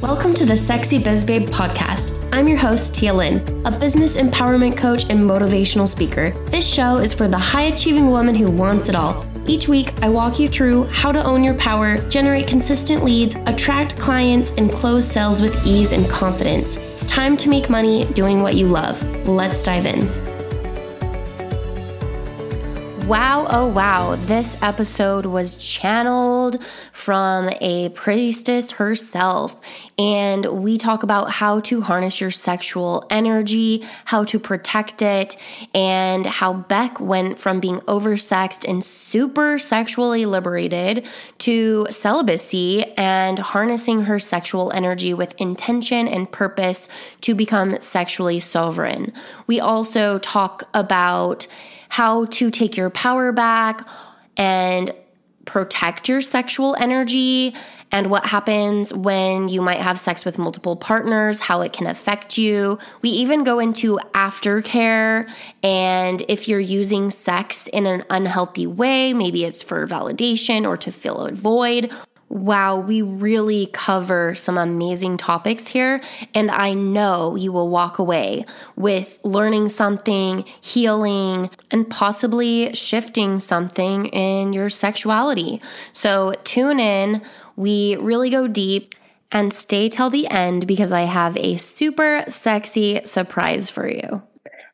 Welcome to the Sexy Biz Babe podcast. I'm your host, Tia Lynn, a business empowerment coach and motivational speaker. This show is for the high achieving woman who wants it all. Each week, I walk you through how to own your power, generate consistent leads, attract clients, and close sales with ease and confidence. It's time to make money doing what you love. Let's dive in. Wow, oh wow, this episode was channeled from a priestess herself. And we talk about how to harness your sexual energy, how to protect it, and how Beck went from being oversexed and super sexually liberated to celibacy and harnessing her sexual energy with intention and purpose to become sexually sovereign. We also talk about how to take your power back and protect your sexual energy and what happens when you might have sex with multiple partners, how it can affect you. We even go into aftercare and if you're using sex in an unhealthy way, maybe it's for validation or to fill a void, Wow, we really cover some amazing topics here. And I know you will walk away with learning something, healing, and possibly shifting something in your sexuality. So tune in. We really go deep and stay till the end because I have a super sexy surprise for you.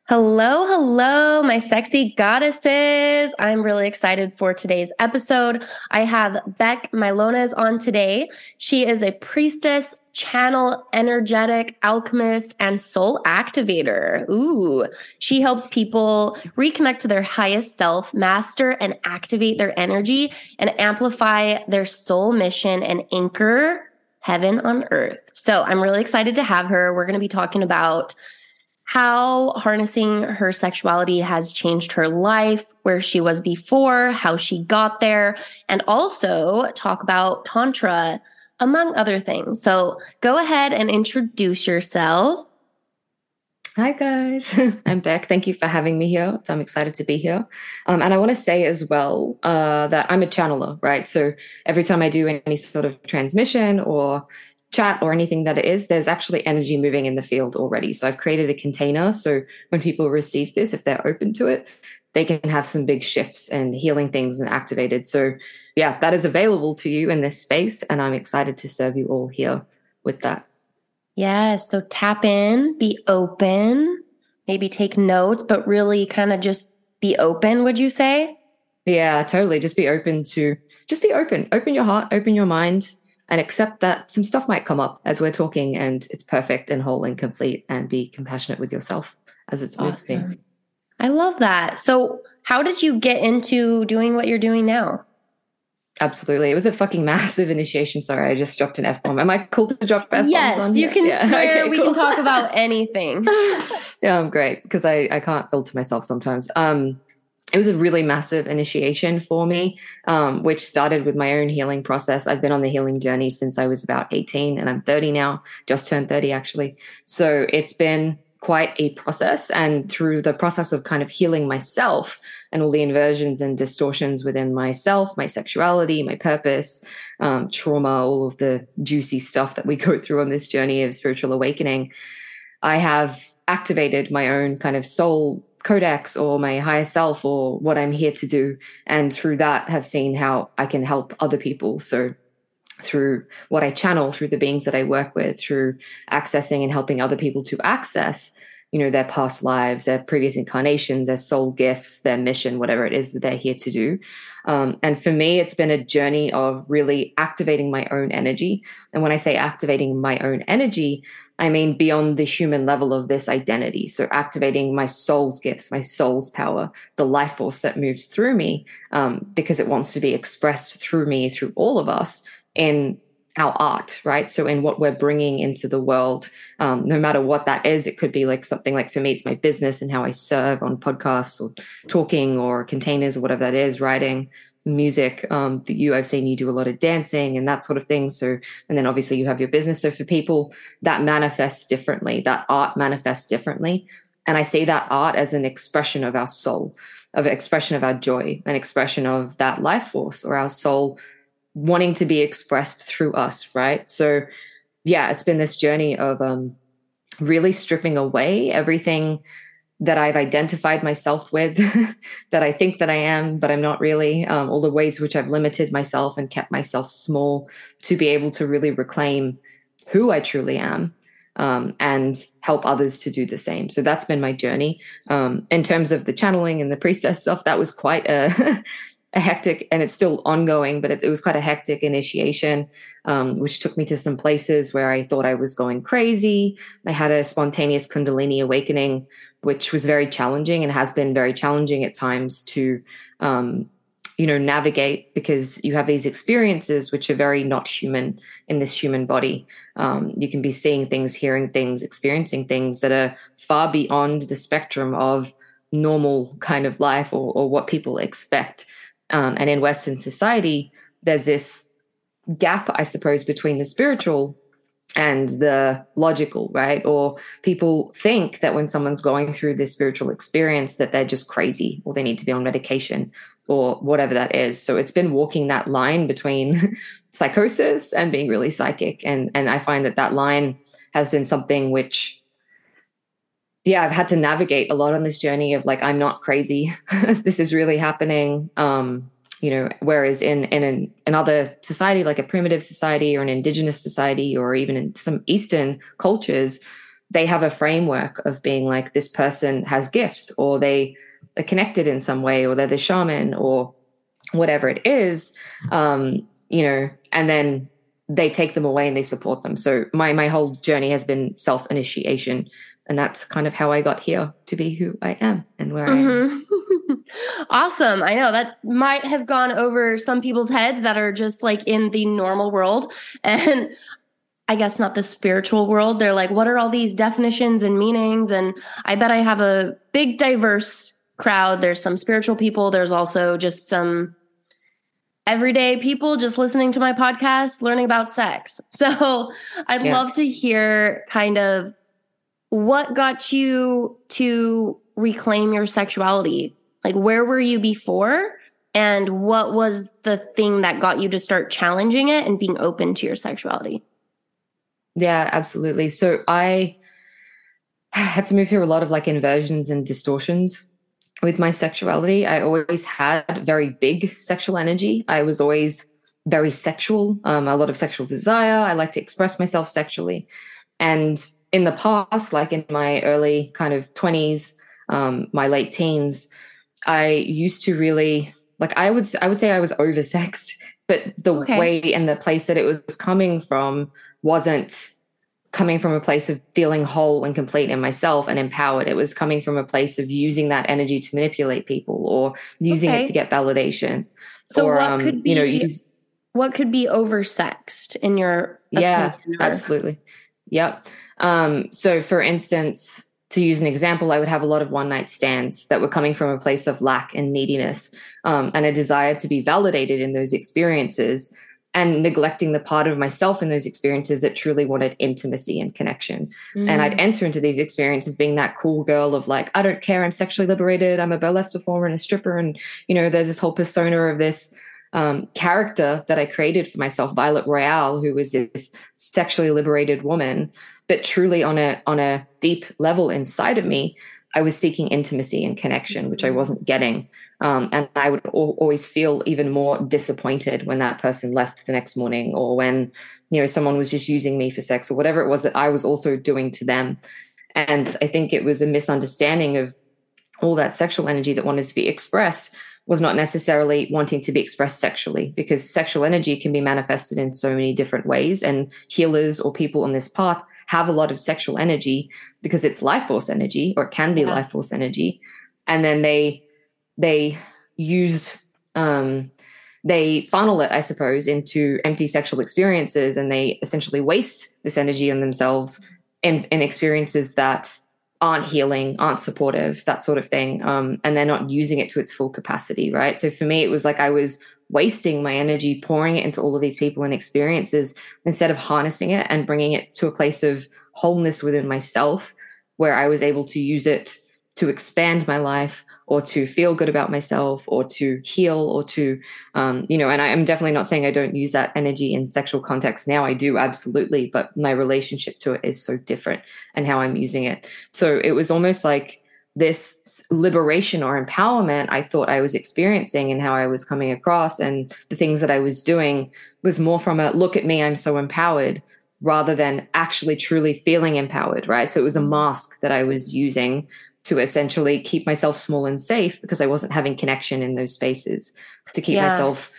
Hello, hello, my sexy goddesses. I'm really excited for today's episode. I have Beck Mylonas on today. She is a priestess, channel, energetic, alchemist, and soul activator. Ooh, she helps people reconnect to their highest self, master and activate their energy, and amplify their soul mission and anchor heaven on earth. So I'm really excited to have her. We're going to be talking about how harnessing her sexuality has changed her life, where she was before, how she got there, and also talk about Tantra, among other things. So go ahead and introduce yourself. Hi, guys. I'm Beck. Thank you for having me here. I'm excited to be here. Um, and I want to say as well uh, that I'm a channeler, right? So every time I do any sort of transmission or chat or anything that it is, there's actually energy moving in the field already. So I've created a container. So when people receive this, if they're open to it, they can have some big shifts and healing things and activated. So yeah, that is available to you in this space. And I'm excited to serve you all here with that. Yeah. So tap in, be open, maybe take notes, but really kind of just be open, would you say? Yeah, totally. Just be open to, just be open, open your heart, open your mind and accept that some stuff might come up as we're talking and it's perfect and whole and complete and be compassionate with yourself as it's awesome. me. I love that. So, how did you get into doing what you're doing now? Absolutely. It was a fucking massive initiation. Sorry, I just dropped an F bomb. Am I cool to drop F bombs? Yes, you can yeah. swear. Okay, we can talk about anything. yeah, I'm great because I, I can't filter myself sometimes. Um, it was a really massive initiation for me, um, which started with my own healing process. I've been on the healing journey since I was about 18 and I'm 30 now, just turned 30 actually. So it's been quite a process. And through the process of kind of healing myself and all the inversions and distortions within myself, my sexuality, my purpose, um, trauma, all of the juicy stuff that we go through on this journey of spiritual awakening, I have activated my own kind of soul codex or my higher self or what I'm here to do. And through that, have seen how I can help other people. So through what I channel, through the beings that I work with, through accessing and helping other people to access, you know, their past lives, their previous incarnations, their soul gifts, their mission, whatever it is that they're here to do. Um, and for me, it's been a journey of really activating my own energy. And when I say activating my own energy, I mean, beyond the human level of this identity. So activating my soul's gifts, my soul's power, the life force that moves through me, um, because it wants to be expressed through me, through all of us in our art, right? So in what we're bringing into the world, um, no matter what that is, it could be like something like for me, it's my business and how I serve on podcasts or talking or containers or whatever that is, writing music um, for you i've seen you do a lot of dancing and that sort of thing. So and then obviously you have your business. So for people that manifests differently that art manifests differently. And i see that art as an expression of our soul of expression of our joy an expression of that life force or our soul wanting to be expressed through us right so yeah, it's been this journey of um, really stripping away everything that I've identified myself with, that I think that I am, but I'm not really, um, all the ways which I've limited myself and kept myself small to be able to really reclaim who I truly am um, and help others to do the same. So that's been my journey. Um, in terms of the channeling and the priestess stuff, that was quite a, a hectic, and it's still ongoing, but it, it was quite a hectic initiation, um, which took me to some places where I thought I was going crazy. I had a spontaneous Kundalini awakening, which was very challenging and has been very challenging at times to um, you know navigate because you have these experiences which are very not human in this human body um, you can be seeing things hearing things experiencing things that are far beyond the spectrum of normal kind of life or, or what people expect um, and in western society there's this gap i suppose between the spiritual and the logical, right? Or people think that when someone's going through this spiritual experience that they're just crazy or they need to be on medication or whatever that is. So it's been walking that line between psychosis and being really psychic and and I find that that line has been something which yeah, I've had to navigate a lot on this journey of like I'm not crazy. this is really happening. Um you know whereas in in an, another society like a primitive society or an indigenous society or even in some eastern cultures they have a framework of being like this person has gifts or they are connected in some way or they're the shaman or whatever it is um you know and then they take them away and they support them so my my whole journey has been self initiation and that's kind of how I got here to be who I am and where mm-hmm. I am. Mm-hmm. awesome. I know that might have gone over some people's heads that are just like in the normal world and I guess not the spiritual world. They're like, what are all these definitions and meanings? And I bet I have a big diverse crowd. There's some spiritual people, there's also just some everyday people just listening to my podcast, learning about sex. So I'd yeah. love to hear kind of what got you to reclaim your sexuality? Like, where were you before? And what was the thing that got you to start challenging it and being open to your sexuality? Yeah, absolutely. So I had to move through a lot of like inversions and distortions with my sexuality. I always had very big sexual energy. I was always very sexual, um, a lot of sexual desire. I like to express myself sexually. And in the past, like in my early kind of 20s, um, my late teens, I used to really like I would I would say I was oversexed, but the okay. way and the place that it was coming from wasn't coming from a place of feeling whole and complete in myself and empowered. It was coming from a place of using that energy to manipulate people or using okay. it to get validation. So or, what um, could be, you know, use, what could be oversexed in your yeah, absolutely. Yep. Um, so, for instance, to use an example, I would have a lot of one night stands that were coming from a place of lack and neediness um, and a desire to be validated in those experiences and neglecting the part of myself in those experiences that truly wanted intimacy and connection. Mm. And I'd mm. enter into these experiences being that cool girl of like, I don't care, I'm sexually liberated, I'm a burlesque performer and a stripper. And, you know, there's this whole persona of this um, character that I created for myself, Violet Royale, who was this sexually liberated woman but truly on a on a deep level inside of me i was seeking intimacy and connection which i mm-hmm. wasn't getting um, and i would al- always feel even more disappointed when that person left the next morning or when you know someone was just using me for sex or whatever it was that i was also doing to them and i think it was a misunderstanding of all that sexual energy that wanted to be expressed was not necessarily wanting to be expressed sexually because sexual energy can be manifested in so many different ways and healers or people on this path have a lot of sexual energy because it's life force energy or it can be yeah. life force energy and then they they use um they funnel it i suppose into empty sexual experiences and they essentially waste this energy on themselves in, in experiences that aren't healing aren't supportive that sort of thing um, and they're not using it to its full capacity right so for me it was like i was wasting my energy pouring it into all of these people and experiences instead of harnessing it and bringing it to a place of wholeness within myself where I was able to use it to expand my life or to feel good about myself or to heal or to um, you know and I, am definitely not saying i don't use that energy in sexual context now. I do absolutely but my relationship to it is so different and how i'm using it. So it was almost like this liberation or empowerment I thought I was experiencing and how I was coming across and the things that I was doing was more from a look at me, I'm so empowered rather than actually truly feeling empowered, right? So it was a mm-hmm. mask that I was using to essentially keep myself small and safe because I wasn't having connection in those spaces to keep yeah. myself,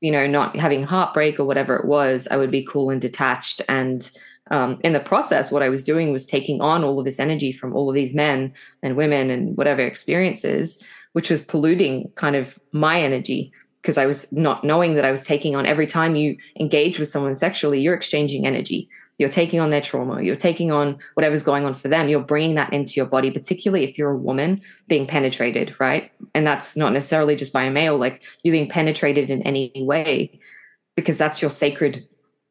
you know, not having heartbreak or whatever it was. I would be cool and detached and um, in the process, what I was doing was taking on all of this energy from all of these men and women and whatever experiences, which was polluting kind of my energy because I was not knowing that I was taking on every time you engage with someone sexually, you're exchanging energy. You're taking on their trauma. You're taking on whatever's going on for them. You're bringing that into your body, particularly if you're a woman being penetrated, right? And that's not necessarily just by a male, like you being penetrated in any way, because that's your sacred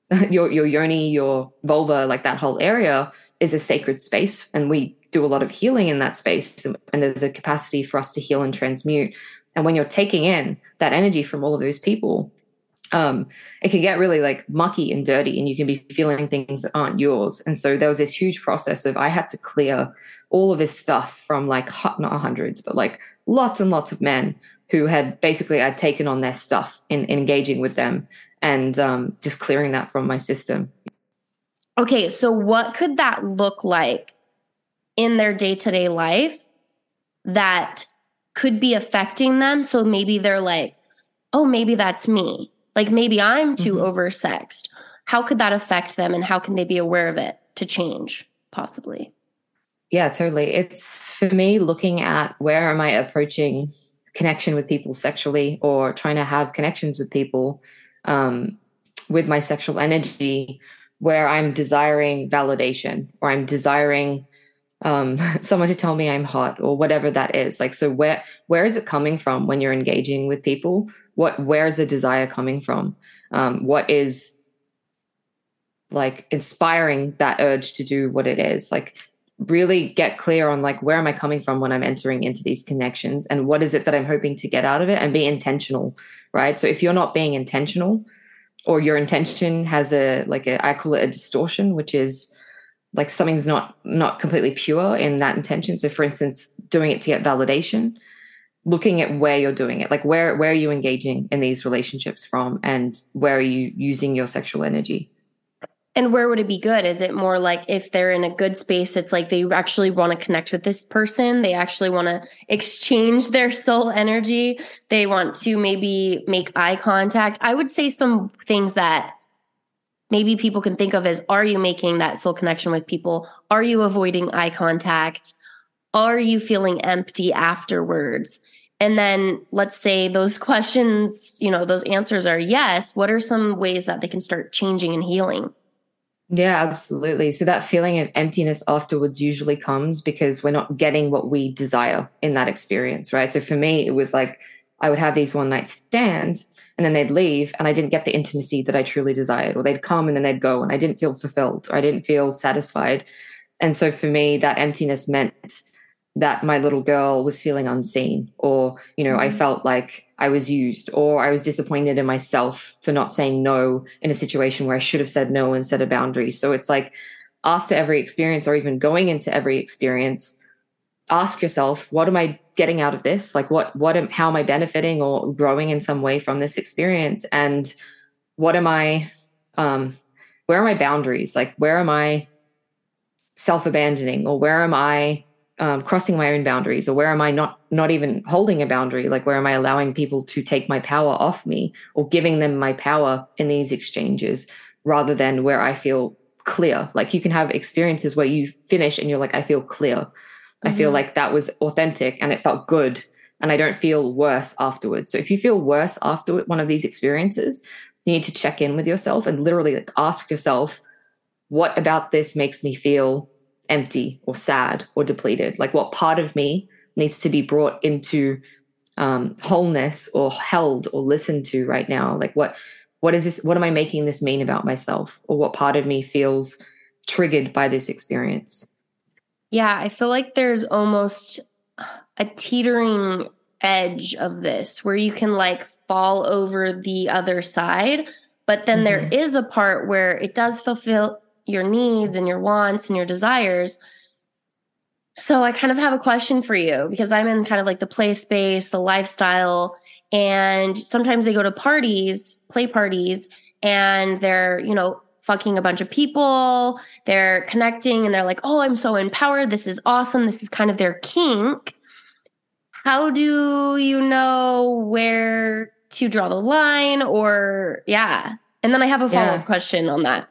your your yoni, your vulva, like that whole area is a sacred space, and we do a lot of healing in that space. And, there's a capacity for us to heal and transmute. And when you're taking in that energy from all of those people, um, it can get really like mucky and dirty, and you can be feeling things that aren't yours. And so there was this huge process of I had to clear all of this stuff from like not hundreds, but like lots and lots of men who had basically I'd taken on their stuff in, in engaging with them and um, just clearing that from my system. Okay, so what could that look like in their day to day life that could be affecting them? So maybe they're like, oh, maybe that's me. Like maybe I'm too mm-hmm. oversexed. How could that affect them and how can they be aware of it to change possibly? Yeah, totally. It's for me looking at where am I approaching connection with people sexually or trying to have connections with people um, with my sexual energy where I'm desiring validation or I'm desiring um, someone to tell me I'm hot or whatever that is. Like, so where where is it coming from when you're engaging with people? What where is the desire coming from? Um, what is like inspiring that urge to do what it is? Like, really get clear on like where am I coming from when I'm entering into these connections and what is it that I'm hoping to get out of it and be intentional right? So if you're not being intentional or your intention has a like a I call it a distortion, which is like something's not not completely pure in that intention. So for instance, doing it to get validation, looking at where you're doing it, like where where are you engaging in these relationships from and where are you using your sexual energy? And where would it be good? Is it more like if they're in a good space, it's like they actually want to connect with this person, they actually want to exchange their soul energy, they want to maybe make eye contact. I would say some things that maybe people can think of as are you making that soul connection with people? Are you avoiding eye contact? Are you feeling empty afterwards? And then let's say those questions, you know, those answers are yes. What are some ways that they can start changing and healing? Yeah, absolutely. So that feeling of emptiness afterwards usually comes because we're not getting what we desire in that experience, right? So for me, it was like I would have these one night stands and then they'd leave and I didn't get the intimacy that I truly desired, or they'd come and then they'd go and I didn't feel fulfilled or I didn't feel satisfied. And so for me, that emptiness meant that my little girl was feeling unseen or you know mm-hmm. i felt like i was used or i was disappointed in myself for not saying no in a situation where i should have said no and set a boundary. So it's like after every experience or even going into every experience ask yourself what am i getting out of this? Like what what am how am i benefiting or growing in some way from this experience? And what am i um where are my boundaries? Like where am i self-abandoning or where am i um, crossing my own boundaries or where am i not not even holding a boundary like where am i allowing people to take my power off me or giving them my power in these exchanges rather than where i feel clear like you can have experiences where you finish and you're like i feel clear mm-hmm. i feel mm-hmm. like that was authentic and it felt good and i don't feel worse afterwards so if you feel worse after one of these experiences you need to check in with yourself and literally like ask yourself what about this makes me feel empty or sad or depleted? Like, what part of me needs to be brought into um, wholeness or held or listened to right now? Like, what what is this? What am I making this mean about myself? Or what part of me feels triggered by this experience? Yeah, I feel like there's almost a teetering edge of this where you can like fall over the other side. But then mm-hmm. there is a part where it does fulfill your needs and your wants and your desires. So I kind of have a question for you because I'm in kind of like the play space, the lifestyle, and sometimes they go to parties, play parties, and they're, you know, fucking a bunch of people. They're connecting and they're like, oh, I'm so empowered. This is awesome. This is kind of their kink. How do you know where to draw the line? Or, yeah. And then I have a follow up yeah. question on that.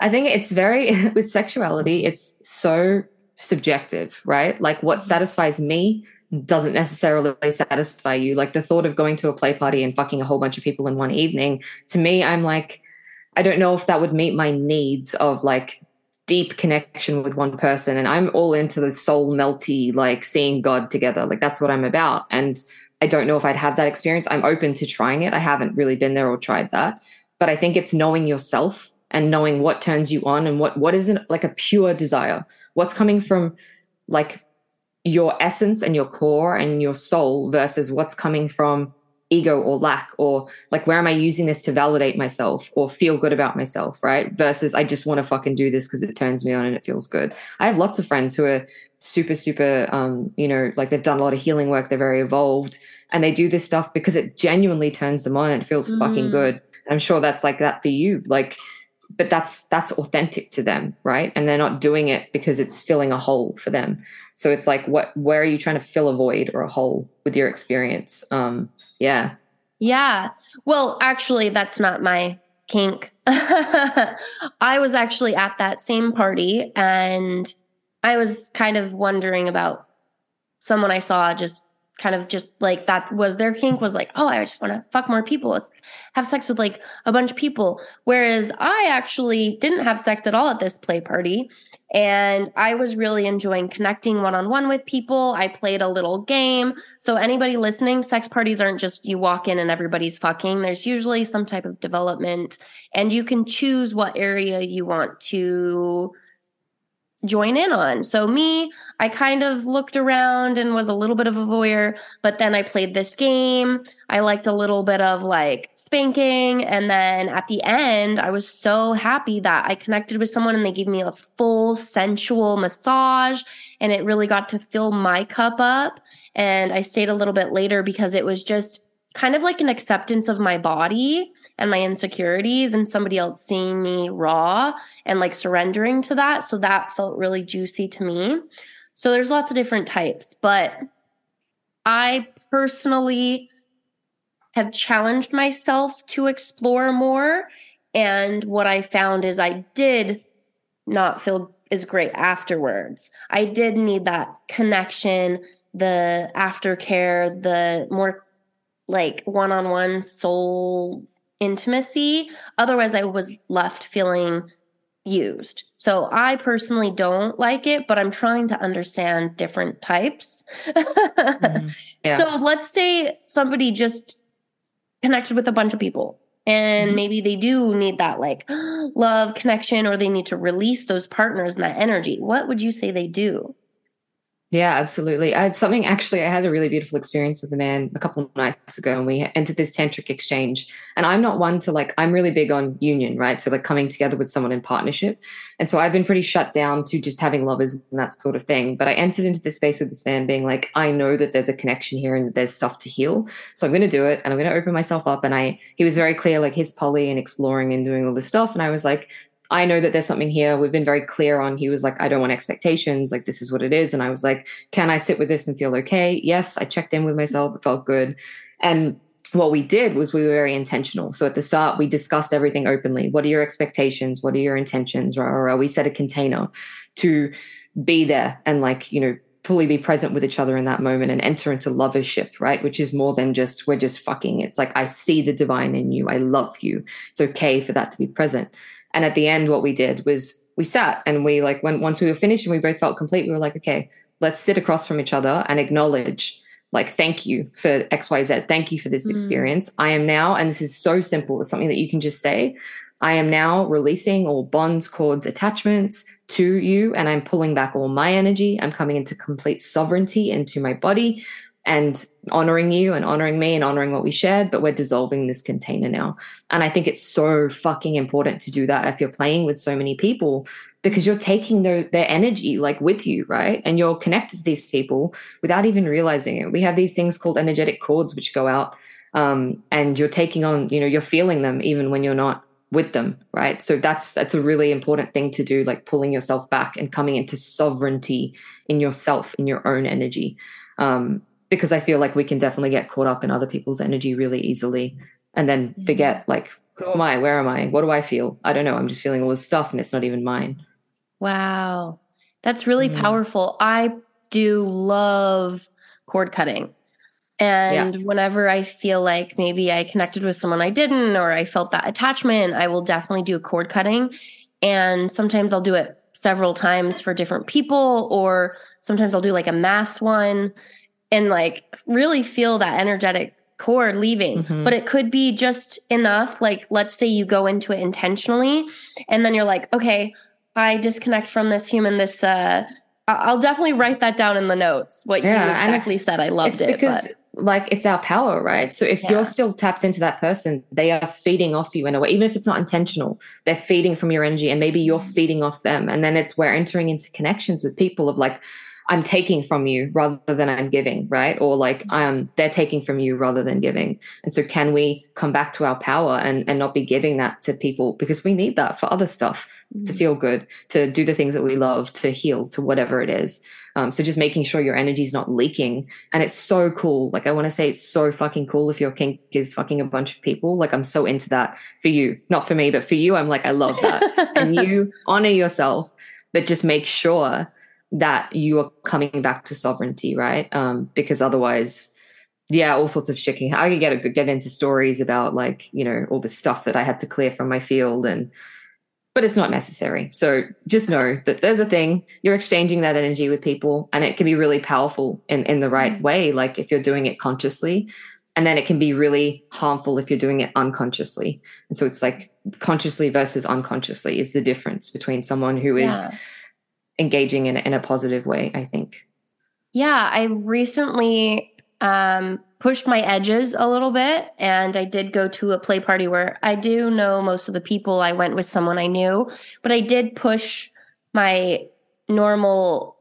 I think it's very, with sexuality, it's so subjective, right? Like what mm-hmm. satisfies me doesn't necessarily satisfy you. Like the thought of going to a play party and fucking a whole bunch of people in one evening, to me, I'm like, I don't know if that would meet my needs of like deep connection with one person. And I'm all into the soul melty, like seeing God together. Like that's what I'm about. And I don't know if I'd have that experience. I'm open to trying it. I haven't really been there or tried that. But I think it's knowing yourself and knowing what turns you on and what what isn't like a pure desire. What's coming from like your essence and your core and your soul versus what's coming from ego or lack or like where am i using this to validate myself or feel good about myself right versus i just want to fucking do this because it turns me on and it feels good i have lots of friends who are super super um you know like they've done a lot of healing work they're very evolved and they do this stuff because it genuinely turns them on and it feels mm. fucking good i'm sure that's like that for you like but that's that's authentic to them right and they're not doing it because it's filling a hole for them so it's like, what, where are you trying to fill a void or a hole with your experience? Um, yeah. Yeah. Well, actually, that's not my kink. I was actually at that same party and I was kind of wondering about someone I saw just kind of just like that was their kink was like, oh, I just want to fuck more people. Let's have sex with like a bunch of people. Whereas I actually didn't have sex at all at this play party. And I was really enjoying connecting one on one with people. I played a little game. So, anybody listening, sex parties aren't just you walk in and everybody's fucking. There's usually some type of development, and you can choose what area you want to join in on. So, me, I kind of looked around and was a little bit of a voyeur, but then I played this game. I liked a little bit of like spanking. And then at the end, I was so happy that I connected with someone and they gave me a full sensual massage and it really got to fill my cup up. And I stayed a little bit later because it was just kind of like an acceptance of my body and my insecurities and somebody else seeing me raw and like surrendering to that. So that felt really juicy to me. So there's lots of different types, but I personally have challenged myself to explore more. And what I found is I did not feel as great afterwards. I did need that connection, the aftercare, the more like one on one soul intimacy. Otherwise, I was left feeling used. So I personally don't like it, but I'm trying to understand different types. mm-hmm. yeah. So let's say somebody just connected with a bunch of people and mm-hmm. maybe they do need that like love connection or they need to release those partners and that energy. What would you say they do? Yeah, absolutely. I have something actually, I had a really beautiful experience with a man a couple of nights ago, and we entered this tantric exchange. And I'm not one to like, I'm really big on union, right? So, like coming together with someone in partnership. And so I've been pretty shut down to just having lovers and that sort of thing. But I entered into this space with this man being like, I know that there's a connection here and there's stuff to heal. So I'm going to do it and I'm going to open myself up. And I, he was very clear, like his poly and exploring and doing all this stuff. And I was like, I know that there's something here. We've been very clear on. He was like, I don't want expectations. Like, this is what it is. And I was like, can I sit with this and feel okay? Yes. I checked in with myself. It felt good. And what we did was we were very intentional. So at the start, we discussed everything openly. What are your expectations? What are your intentions? Or, we set a container to be there and like, you know, fully be present with each other in that moment and enter into lovership, right? Which is more than just, we're just fucking. It's like, I see the divine in you. I love you. It's okay for that to be present. And at the end, what we did was we sat and we like when once we were finished and we both felt complete, we were like, okay, let's sit across from each other and acknowledge like thank you for xyz thank you for this mm. experience i am now and this is so simple it's something that you can just say I am now releasing all bonds, cords, attachments to you, and I'm pulling back all my energy. I'm coming into complete sovereignty into my body and honoring you and honoring me and honoring what we shared, but we're dissolving this container now. And I think it's so fucking important to do that if you're playing with so many people because you're taking their, their energy like with you, right? And you're connected to these people without even realizing it. We have these things called energetic cords which go out um, and you're taking on, you know, you're feeling them even when you're not with them, right? So that's that's a really important thing to do, like pulling yourself back and coming into sovereignty in yourself, in your own energy. Um, because I feel like we can definitely get caught up in other people's energy really easily and then forget like who am I? Where am I? What do I feel? I don't know. I'm just feeling all this stuff and it's not even mine. Wow. That's really mm. powerful. I do love cord cutting. And yeah. whenever I feel like maybe I connected with someone I didn't or I felt that attachment, I will definitely do a cord cutting. And sometimes I'll do it several times for different people, or sometimes I'll do like a mass one and like really feel that energetic cord leaving. Mm-hmm. But it could be just enough. Like, let's say you go into it intentionally, and then you're like, okay, I disconnect from this human, this, uh, I'll definitely write that down in the notes. What yeah, you exactly said, I loved it. Because but. like it's our power, right? So if yeah. you're still tapped into that person, they are feeding off you in a way, even if it's not intentional. They're feeding from your energy, and maybe you're mm. feeding off them. And then it's we're entering into connections with people of like, I'm taking from you rather than I'm giving, right? Or like um they're taking from you rather than giving. And so can we come back to our power and, and not be giving that to people because we need that for other stuff mm-hmm. to feel good, to do the things that we love, to heal, to whatever it is. Um, so just making sure your energy is not leaking. And it's so cool. Like I want to say it's so fucking cool if your kink is fucking a bunch of people. Like I'm so into that for you. Not for me, but for you, I'm like, I love that. and you honor yourself, but just make sure that you are coming back to sovereignty, right? Um, because otherwise, yeah, all sorts of shit. I could get a, get into stories about like you know all the stuff that I had to clear from my field, and but it's not necessary. So just know that there's a thing you're exchanging that energy with people, and it can be really powerful in in the right mm. way. Like if you're doing it consciously, and then it can be really harmful if you're doing it unconsciously. And so it's like consciously versus unconsciously is the difference between someone who is. Engaging in, in a positive way, I think. Yeah, I recently um, pushed my edges a little bit and I did go to a play party where I do know most of the people. I went with someone I knew, but I did push my normal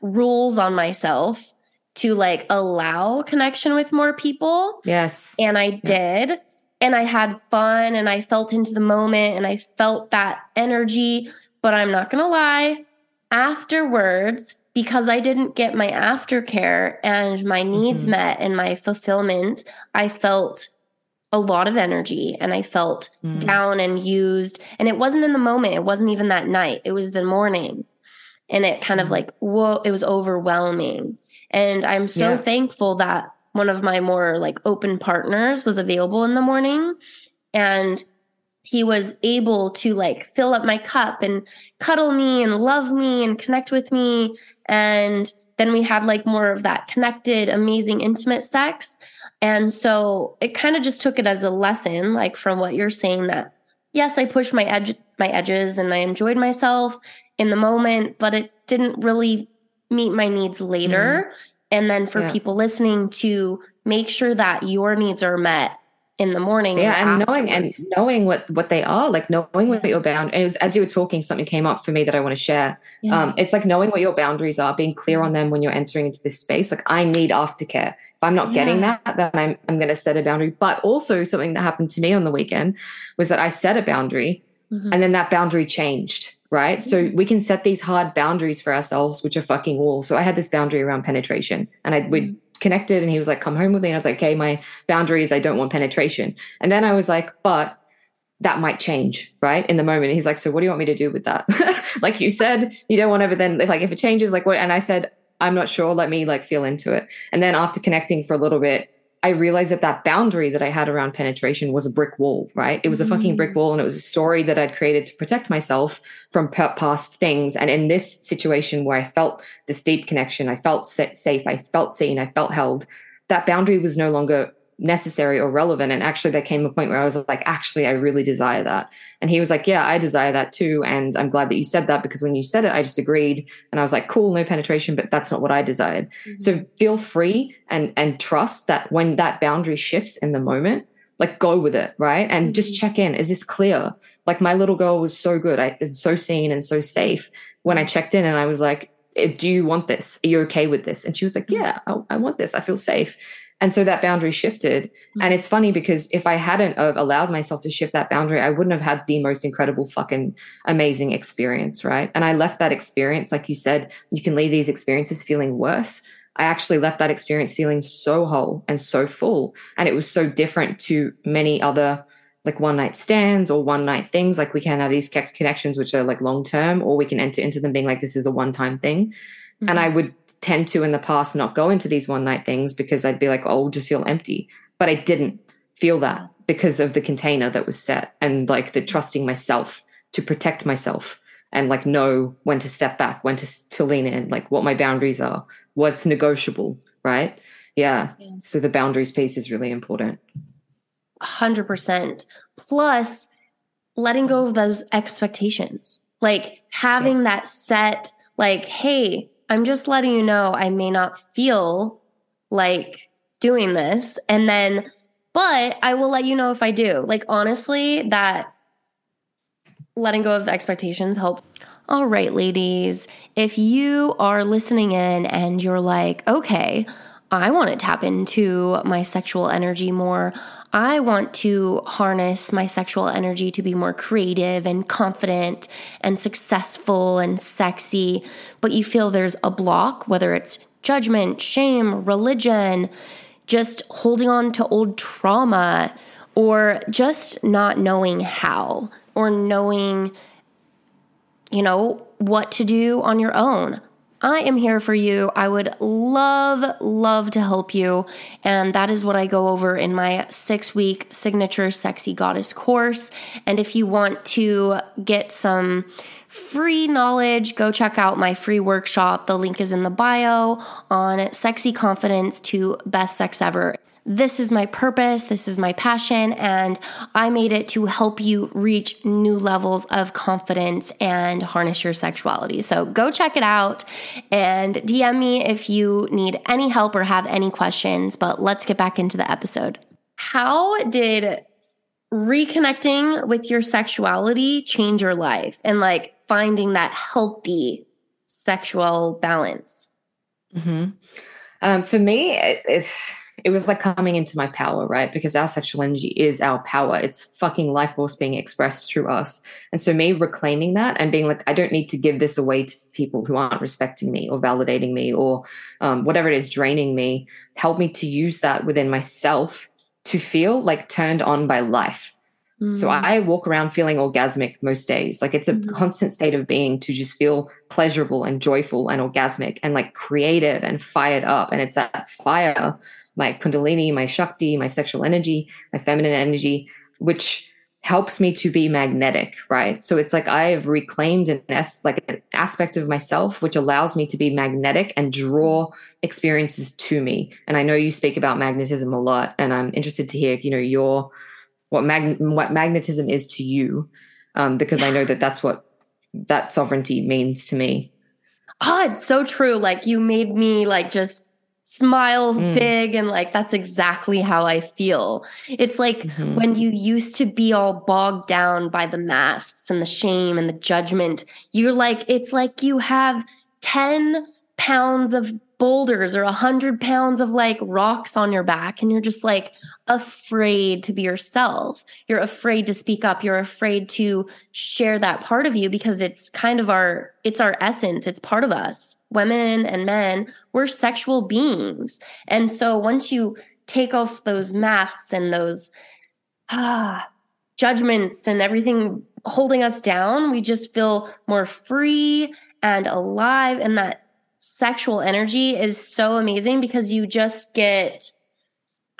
rules on myself to like allow connection with more people. Yes. And I did. And I had fun and I felt into the moment and I felt that energy. But I'm not going to lie, afterwards, because I didn't get my aftercare and my needs mm-hmm. met and my fulfillment, I felt a lot of energy and I felt mm. down and used. And it wasn't in the moment, it wasn't even that night, it was the morning. And it kind mm. of like, whoa, it was overwhelming. And I'm so yeah. thankful that one of my more like open partners was available in the morning. And he was able to like fill up my cup and cuddle me and love me and connect with me and then we had like more of that connected amazing intimate sex and so it kind of just took it as a lesson like from what you're saying that yes i pushed my edge my edges and i enjoyed myself in the moment but it didn't really meet my needs later mm-hmm. and then for yeah. people listening to make sure that your needs are met in the morning. Yeah, and, knowing and knowing what what they are, like knowing what your bound. And it was, as you were talking, something came up for me that I want to share. Yeah. Um, it's like knowing what your boundaries are, being clear on them when you're entering into this space. Like I need aftercare. If I'm not getting that, then I'm I'm going to set a boundary. But also something that happened to me on the weekend was that I set a boundary, mm-hmm. and then that boundary changed. Right. Mm-hmm. So we can set these hard boundaries for ourselves, which are fucking walls. So I had this boundary around penetration and I would mm-hmm connected and he was like, come home with me. And I was like, okay, my boundary is I don't want penetration. And then I was like, but that might change, right? In the moment. he's like, so what do you want me to do with that? like you said, you don't want to, but then like if it changes, like what? And I said, I'm not sure. Let me like feel into it. And then after connecting for a little bit, I realized that that boundary that I had around penetration was a brick wall, right? It was a mm-hmm. fucking brick mm. wall and it was a story that I'd created to protect myself from past things. And in this situation where I felt this deep connection, I felt safe, I felt seen, I felt held, that boundary was no longer necessary or relevant. And actually, there came a point where I was like, actually, I really desire that. And he was like, yeah, I desire that too. And I'm glad that you said that because when you said it, I just agreed. And I was like, cool, no penetration, but that's not what I desired. Mm-hmm. So feel free and, and trust that when that boundary shifts in the moment, like go with it, right? And mm-hmm. just check in. Is this clear? Like my little girl was so good. I was so seen and so safe when I checked in and I was like, eh, do you want this? Are you okay with this? And she was like, mm-hmm. yeah, I, I want this. I feel safe. And so that boundary shifted. Mm-hmm. And it's funny because if I hadn't have allowed myself to shift that boundary, I wouldn't have had the most incredible fucking amazing experience, right? And I left that experience, like you said, you can leave these experiences feeling worse. I actually left that experience feeling so whole and so full. And it was so different to many other like one night stands or one night things. Like we can have these connections which are like long term, or we can enter into them being like, this is a one time thing. Mm-hmm. And I would tend to in the past not go into these one night things because I'd be like, oh, I'll just feel empty. But I didn't feel that because of the container that was set and like the trusting myself to protect myself and like know when to step back, when to, to lean in, like what my boundaries are, what's negotiable, right? Yeah. yeah. So the boundaries piece is really important. 100%. Plus, letting go of those expectations, like having yeah. that set, like, hey, I'm just letting you know I may not feel like doing this. And then, but I will let you know if I do. Like, honestly, that letting go of expectations helps. All right, ladies, if you are listening in and you're like, okay, I want to tap into my sexual energy more. I want to harness my sexual energy to be more creative and confident and successful and sexy, but you feel there's a block, whether it's judgment, shame, religion, just holding on to old trauma, or just not knowing how, or knowing, you know, what to do on your own. I am here for you. I would love, love to help you. And that is what I go over in my six week signature sexy goddess course. And if you want to get some free knowledge, go check out my free workshop. The link is in the bio on sexy confidence to best sex ever this is my purpose, this is my passion, and I made it to help you reach new levels of confidence and harness your sexuality. So go check it out and DM me if you need any help or have any questions. But let's get back into the episode. How did reconnecting with your sexuality change your life and like finding that healthy sexual balance? Mm-hmm. Um, for me, it's it was like coming into my power, right? Because our sexual energy is our power. It's fucking life force being expressed through us. And so me reclaiming that and being like, I don't need to give this away to people who aren't respecting me or validating me or um, whatever it is draining me, helped me to use that within myself to feel like turned on by life. So mm. I walk around feeling orgasmic most days. Like it's a mm-hmm. constant state of being to just feel pleasurable and joyful and orgasmic and like creative and fired up. And it's that fire my kundalini, my shakti, my sexual energy, my feminine energy, which helps me to be magnetic, right? So it's like I've reclaimed an es- like an aspect of myself which allows me to be magnetic and draw experiences to me. And I know you speak about magnetism a lot, and I'm interested to hear, you know, your what mag- what magnetism is to you, um, because I know that that's what that sovereignty means to me. Oh, it's so true. Like you made me like just smile mm. big and like that's exactly how I feel. It's like mm-hmm. when you used to be all bogged down by the masks and the shame and the judgment, you're like, it's like you have 10 pounds of boulders or a hundred pounds of like rocks on your back and you're just like afraid to be yourself. You're afraid to speak up. You're afraid to share that part of you because it's kind of our it's our essence. It's part of us. Women and men we're sexual beings. And so once you take off those masks and those ah judgments and everything holding us down we just feel more free and alive and that sexual energy is so amazing because you just get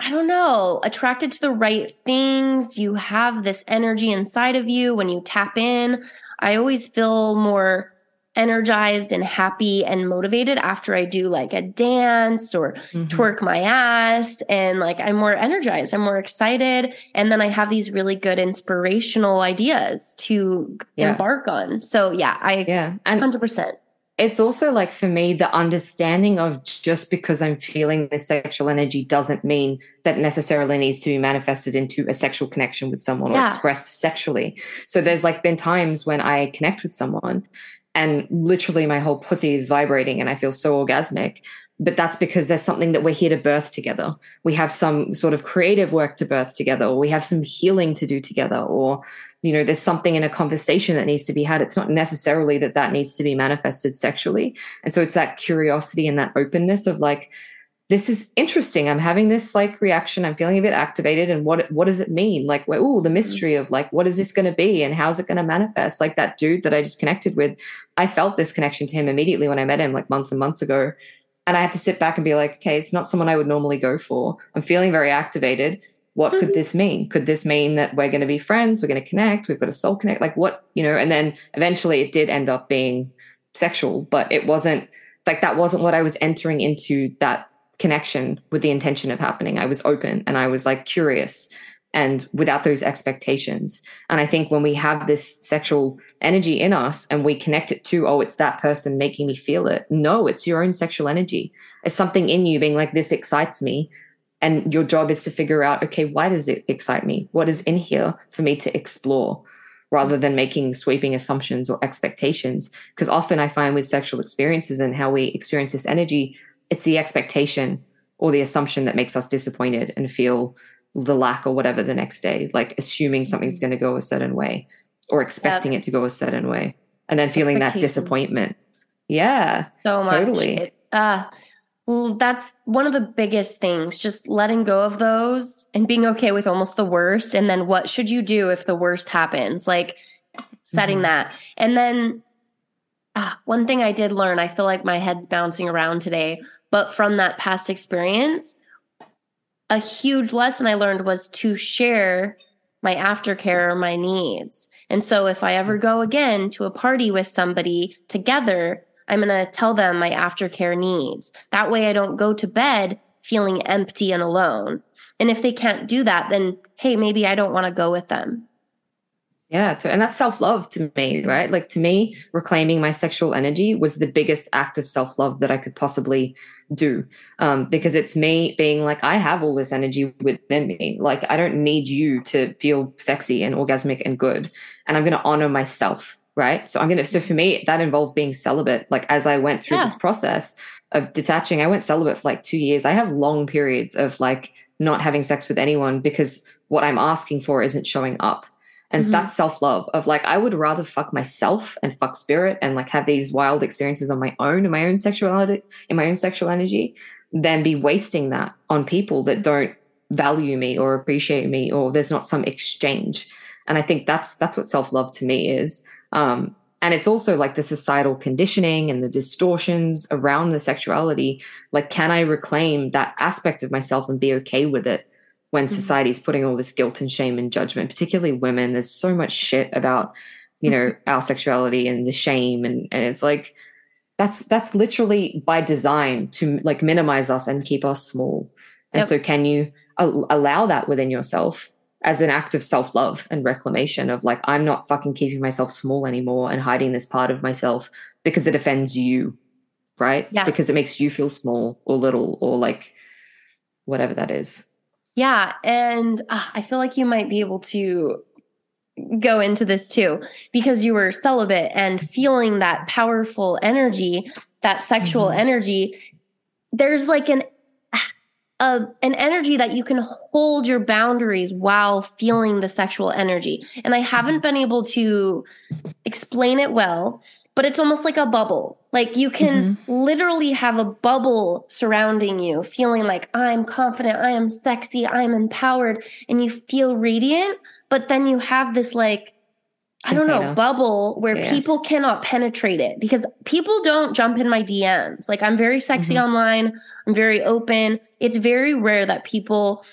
I don't know, attracted to the right things. You have this energy inside of you when you tap in. I always feel more energized and happy and motivated after I do like a dance or mm-hmm. twerk my ass. And like I'm more energized, I'm more excited. And then I have these really good inspirational ideas to yeah. embark on. So yeah, I yeah. and 100% it's also like for me the understanding of just because i'm feeling this sexual energy doesn't mean that necessarily needs to be manifested into a sexual connection with someone yeah. or expressed sexually so there's like been times when i connect with someone and literally my whole pussy is vibrating and i feel so orgasmic but that's because there's something that we're here to birth together. We have some sort of creative work to birth together, or we have some healing to do together, or you know there's something in a conversation that needs to be had. It's not necessarily that that needs to be manifested sexually. And so it's that curiosity and that openness of like this is interesting. I'm having this like reaction. I'm feeling a bit activated. And what what does it mean? Like oh the mm-hmm. mystery of like what is this going to be? And how's it going to manifest? Like that dude that i just connected with i felt this connection to him immediately when i met him like months and months ago and i had to sit back and be like okay it's not someone i would normally go for i'm feeling very activated what mm-hmm. could this mean? Could this mean that we're going to be friends? We're going to connect. We've got a soul connect. Like what, you know, and then eventually it did end up being sexual, but it wasn't like that wasn't what I was entering into that connection with the intention of happening. I was open and I was like curious and without those expectations. And I think when we have this sexual energy in us and we connect it to, oh, it's that person making me feel it. No, it's your own sexual energy. It's something in you being like, this excites me and your job is to figure out okay why does it excite me what is in here for me to explore rather than making sweeping assumptions or expectations because often i find with sexual experiences and how we experience this energy it's the expectation or the assumption that makes us disappointed and feel the lack or whatever the next day like assuming something's mm-hmm. going to go a certain way or expecting yep. it to go a certain way and then feeling that disappointment yeah so much totally it, uh well, that's one of the biggest things, just letting go of those and being okay with almost the worst. And then what should you do if the worst happens? Like setting mm-hmm. that. And then ah, one thing I did learn, I feel like my head's bouncing around today, but from that past experience, a huge lesson I learned was to share my aftercare or my needs. And so if I ever go again to a party with somebody together, I'm going to tell them my aftercare needs. That way I don't go to bed feeling empty and alone. And if they can't do that, then hey, maybe I don't want to go with them. Yeah, and that's self love to me, right? Like to me, reclaiming my sexual energy was the biggest act of self love that I could possibly do, um, because it's me being like, I have all this energy within me. Like I don't need you to feel sexy and orgasmic and good, and I'm going to honor myself right? So I'm going to, so for me, that involved being celibate. Like as I went through yeah. this process of detaching, I went celibate for like two years. I have long periods of like not having sex with anyone because what I'm asking for isn't showing up. And mm-hmm. that's self love of like, I would rather fuck myself and fuck spirit and like have these wild experiences on my own in my own sexuality, in my own sexual energy than be wasting that on people that don't value me or appreciate me or there's not some exchange. And I think that's, that's what self love to me is. Um, and it's also like the societal conditioning and the distortions around the sexuality. Like, can I reclaim that aspect of myself and be okay with it when mm-hmm. society's putting all this guilt and shame and judgment, particularly women? There's so much shit about, you know, mm-hmm. our sexuality and the shame. And, and it's like, that's that's literally by design to like minimize us and keep us small. And yep. so, can you allow that within yourself as an act of self love and reclamation of like, I'm not fucking keeping myself small anymore and hiding this part of myself because it offends you, right? Yeah. Because it makes you feel small or little or like whatever that is. Yeah. And uh, I feel like you might be able to go into this too because you were celibate and feeling that powerful energy, that sexual mm-hmm. energy. There's like an a, an energy that you can hold your boundaries while feeling the sexual energy. And I haven't mm-hmm. been able to explain it well, but it's almost like a bubble. Like you can mm-hmm. literally have a bubble surrounding you, feeling like I'm confident, I am sexy, I'm empowered, and you feel radiant. But then you have this like I don't know, bubble where yeah. people cannot penetrate it because people don't jump in my DMs. Like I'm very sexy mm-hmm. online, I'm very open. It's very rare that people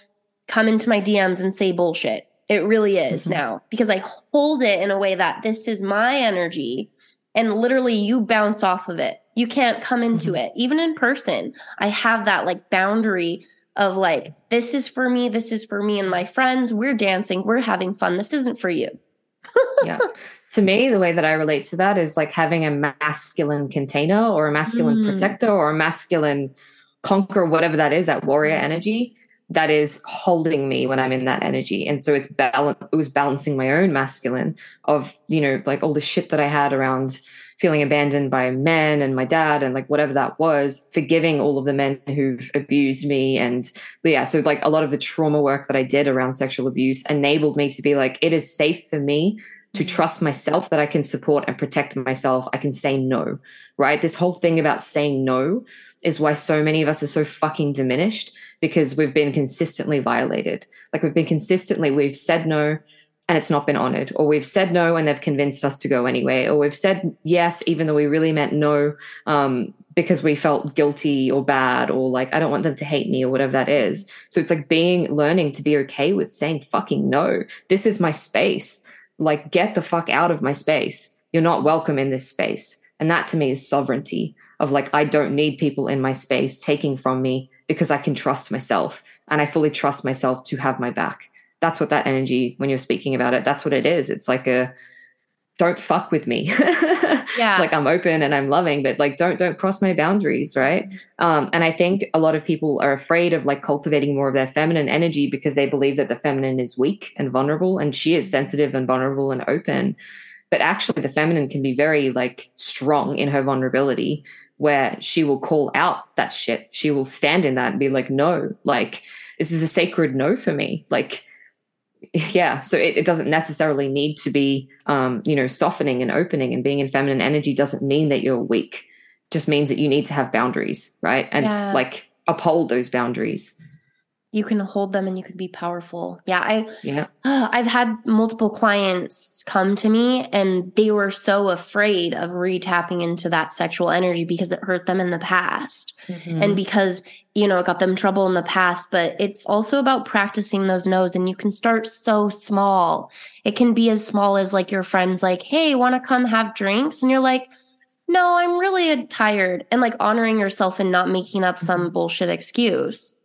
come into my DMs and say bullshit. It really is mm-hmm. now because I hold it in a way that this is my energy and literally you bounce off of it. You can't come into Mhm. it. Even in person, I have that like boundary of like, this is for me, this is for me and my friends. We're dancing, we're having fun. This isn't for you. yeah. To me, the way that I relate to that is like having a masculine container or a masculine Mm. protector or a masculine conquer, whatever that is, that warrior energy that is holding me when I'm in that energy. And so it's balance it was balancing my own masculine of, you know, like all the shit that I had around feeling abandoned by men and my dad and like whatever that was, forgiving all of the men who've abused me. And yeah, so like a lot of the trauma work that I did around sexual abuse enabled me to be like, it is safe for me to mm-hmm. trust myself that I can support and protect myself. I can say no, right? This whole thing about saying no is why so many of us are so fucking diminished because we've been consistently violated. Like we've been consistently, we've said no and it's not been honored, or we've said no and they've convinced us to go anyway, or we've said yes even though we really meant no um, because we felt guilty or bad, or like I don't want them to hate me or whatever that is. So it's like being learning to be okay with saying fucking no. This is my space. Like get the fuck out of my space. You're not welcome in this space. And that to me is sovereignty of like, I don't need people in my space taking from me because I can trust myself and I fully trust myself to have my back. That's what that energy, when you're speaking about it, that's what it is. It's like a don't fuck with me. Yeah. like I'm open and I'm loving, but like don't don't cross my boundaries, right? Um, and I think a lot of people are afraid of like cultivating more of their feminine energy because they believe that the feminine is weak and vulnerable, and she is sensitive and vulnerable and open. But actually, the feminine can be very like strong in her vulnerability, where she will call out that shit. She will stand in that and be like, no, like this is a sacred no for me. Like, yeah. So it, it doesn't necessarily need to be, um, you know, softening and opening and being in feminine energy doesn't mean that you're weak. Just means that you need to have boundaries, right? And Yeah. like uphold those boundaries. You can hold them and you can be powerful. Yeah, I Yeah. I've had multiple clients come to me and they were so afraid of retapping into that sexual energy because it hurt them in the past Mm-hmm. and because, you know, it got them trouble in the past. But it's also about practicing those no's and you can start so small. It can be as small as like your friends, like, hey, want to come have drinks? And you're like, no, I'm really tired. And like honoring yourself and not making up some bullshit excuse.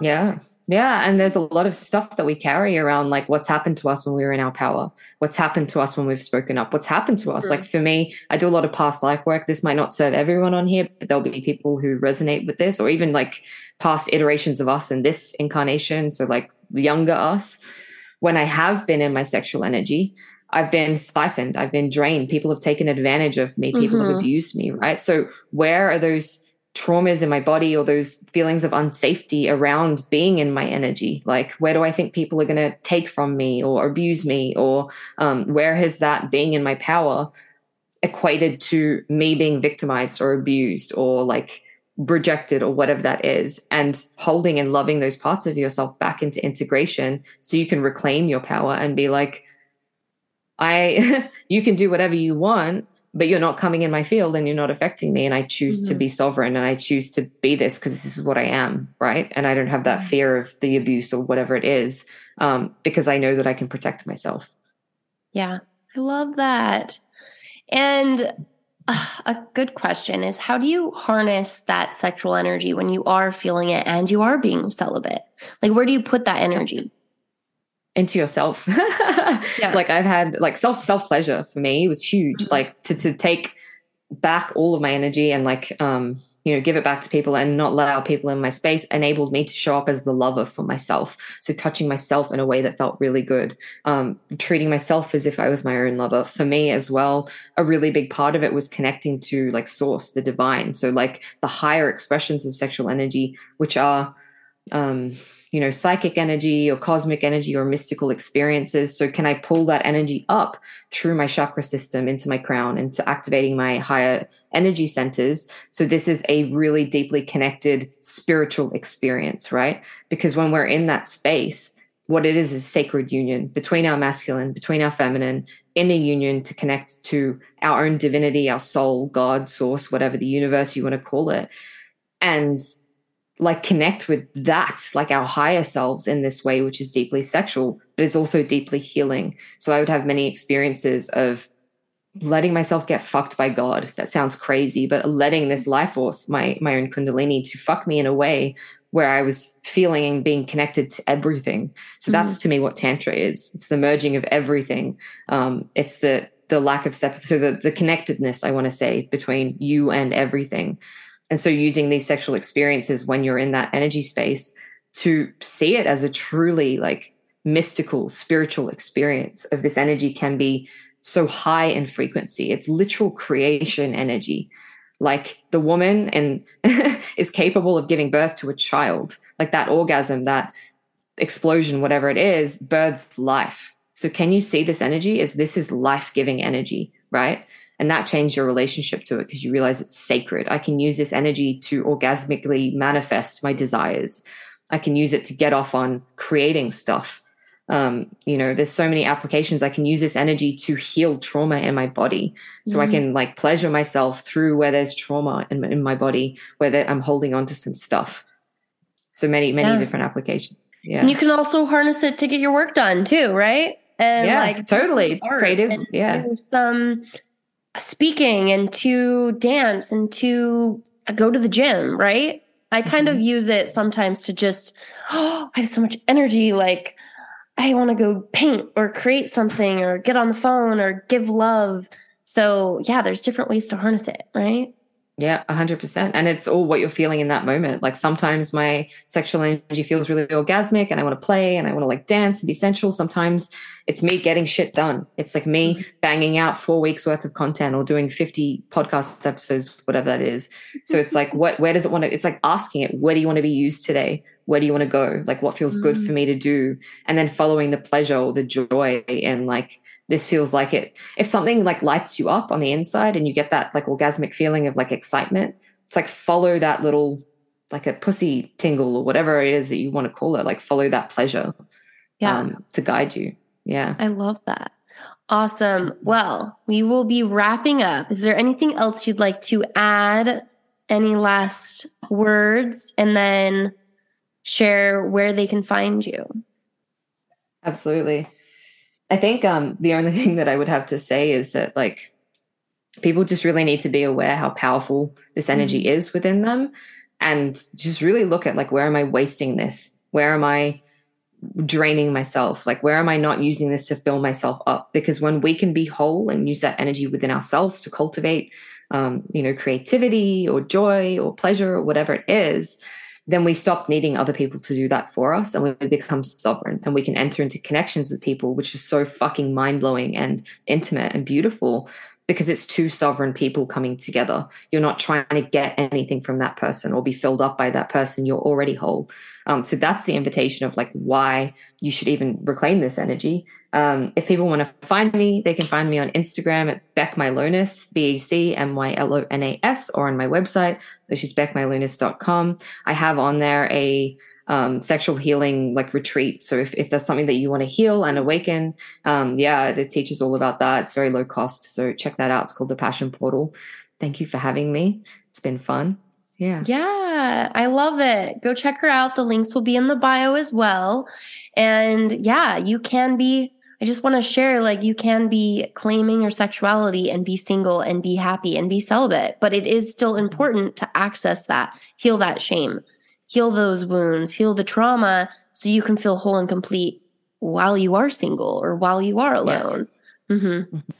Yeah. Yeah. And there's a lot of stuff that we carry around, like what's happened to us when we were in our power, what's happened to us when we've spoken up, what's happened to us. True. Like for me, I do a lot of past life work. This might not serve everyone on here, but there'll be people who resonate with this, or even like past iterations of us in this incarnation. So, like younger us. When I have been in my sexual energy, I've been siphoned, I've been drained. People have taken advantage of me, people have Mhm. abused me, right? So, where are those traumas in my body or those feelings of unsafety around being in my energy. Like where do i think people are going to take from me or abuse me or um, where has that being in my power equated to me being victimized or abused or like rejected or whatever that is? And holding and loving those parts of yourself back into integration so you can reclaim your power and be like i you can do whatever you want but you're not coming in my field and you're not affecting me and i choose to Mhm. be sovereign and i choose to be this because this is what i am right and i don't have that Mhm. fear of the abuse or whatever it is um, because i know that i can protect myself Yeah, I love that. And uh, a good question is how do you harness that sexual energy when you are feeling it and you are being celibate? Like, where do you put that energy? Into yourself. Like i've had like self self pleasure for me was huge. Mhm. like to to take back all of my energy and like um you know give it back to people and not allow people in my space enabled me to show up as the lover for myself. So touching myself in a way that felt really good. Um treating myself as if i was my own lover. For me as well a really big part of it was connecting to like source the divine. So like the higher expressions of sexual energy which are um you know psychic energy or cosmic energy or mystical experiences. So can i pull that energy up through my chakra system into my crown into activating my higher energy centers? So this is a really deeply connected spiritual experience right? Because when we're in that space what it is is sacred union between our masculine between our feminine in a union to connect to our own divinity our soul god source whatever the universe you want to call it. And like connect with that, like our higher selves in this way, which is deeply sexual, but is also deeply healing. So I would have many experiences of letting myself get fucked by God. That sounds crazy, but letting this life force, my my own kundalini, to fuck me in a way where I was feeling and being connected to everything. So mm-hmm. that's to me what tantra is. It's the merging of everything. Um, it's the the lack of separate, so the the connectedness I want to say between you and everything. And so using these sexual experiences when you're in that energy space to see it as a truly like mystical spiritual experience of this energy can be so high in frequency. It's literal creation energy. Like the woman and is capable of giving birth to a child. Like that orgasm, that explosion, whatever it is, births life. So can you see this energy as this is life-giving energy, right? And that changed your relationship to it because you realize it's sacred. I can use this energy to orgasmically manifest my desires. I can use it to get off on creating stuff. Um, you know there's so many applications. I can use this energy to heal trauma in my body. So mm-hmm. i can like pleasure myself through where there's trauma in, in my body where i'm holding on to some stuff. So many many yeah. different applications. Yeah. And you can also harness it to get your work done too right? And yeah like totally. creative. yeah. some speaking and to dance and to go to the gym right i kind mm-hmm. of use it sometimes to just oh i have so much energy like I want to go paint or create something or get on the phone or give love. So, yeah, there's different ways to harness it, right? Yeah, 100%. And it's all what you're feeling in that moment. Like sometimes my sexual energy feels really orgasmic and I want to play and I want to like dance and be sensual. Sometimes it's me getting shit done. It's like me mm-hmm. banging out four weeks worth of content or doing 50 podcast episodes, whatever that is. So it's like, what, where does it want to, it's like asking it, where do you want to be used today? Where do you want to go? Like what feels good for mm. me to do? And then following the pleasure or the joy and like, this feels like it if something like lights you up on the inside and you get that like orgasmic feeling of like excitement it's like follow that little like a pussy tingle or whatever it is that you want to call it like follow that pleasure yeah. um, to guide you. Yeah. I love that. Awesome. Well we will be wrapping up. Is there anything else you'd like to add? Any last words? And then share where they can find you. Absolutely I think um, the only thing that I would have to say is that like people just really need to be aware how powerful this energy mm-hmm. is within them and just really look at like where am I wasting this? Where am I draining myself? Like where am I not using this to fill myself up? Because when we can be whole and use that energy within ourselves to cultivate um, you know, creativity or joy or pleasure or whatever it is, then we stop needing other people to do that for us and we become sovereign and we can enter into connections with people, which is so fucking mind blowing and intimate and beautiful because it's two sovereign people coming together. You're not trying to get anything from that person or be filled up by that person. You're already whole. Um, so that's the invitation of like why you should even reclaim this energy. Um, if people want to find me, they can find me on Instagram at BecMylonas, B E C M Y L O N A S, or on my website, which is becmylonas.com. I have on there a um, sexual healing like retreat. So if, if that's something that you want to heal and awaken, um, yeah, it teaches all about that. It's very low cost. So check that out. It's called the Passion Portal. Thank you for having me. It's been fun. Yeah. Yeah, I love it. Go check her out. The links will be in the bio as well. And yeah, you can be I just want to share like you can be claiming your sexuality and be single and be happy and be celibate, but it is still important to access that, heal that shame, heal those wounds, heal the trauma so you can feel whole and complete while you are single or while you are alone. Yeah. Mm-hmm. Mm-hmm.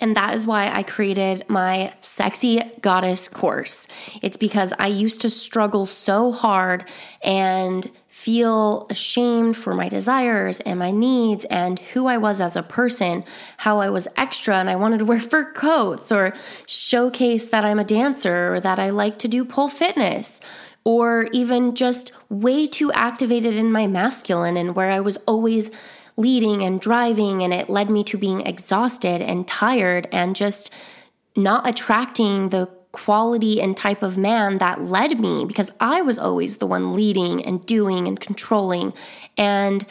And that is why I created my Sexy Goddess course. It's because I used to struggle so hard and feel ashamed for my desires and my needs and who I was as a person, how I was extra and I wanted to wear fur coats or showcase that I'm a dancer or that I like to do pole fitness or even just way too activated in my masculine and where I was always leading and driving, and it led me to being exhausted and tired and just not attracting the quality and type of man that led me because I was always the one leading and doing and controlling. And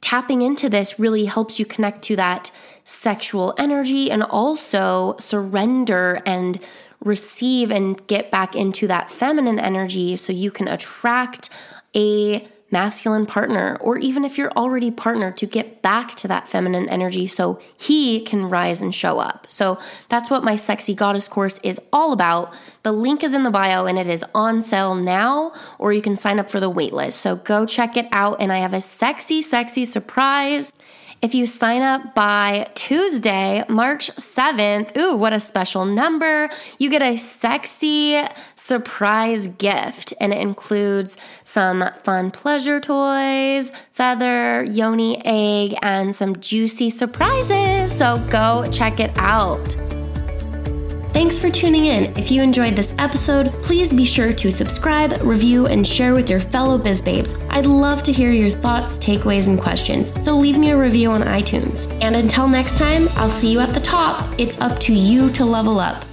tapping into this really helps you connect to that sexual energy and also surrender and receive and get back into that feminine energy so you can attract a masculine partner, or even if you're already partnered, to get back to that feminine energy so he can rise and show up. So that's what my Sexy Goddess course is all about. The link is in the bio and it is on sale now, or you can sign up for the waitlist. So go check it out. And I have a sexy, sexy surprise. If you sign up by Tuesday, March 7th, ooh, what a special number, you get a sexy surprise gift. And it includes some fun pleasure toys, feather, yoni egg, and some juicy surprises. So go check it out. Thanks for tuning in. If you enjoyed this episode, please be sure to subscribe, review, and share with your fellow biz babes. I'd love to hear your thoughts, takeaways, and questions, so leave me a review on iTunes. And until next time, I'll see you at the top. It's up to you to level up.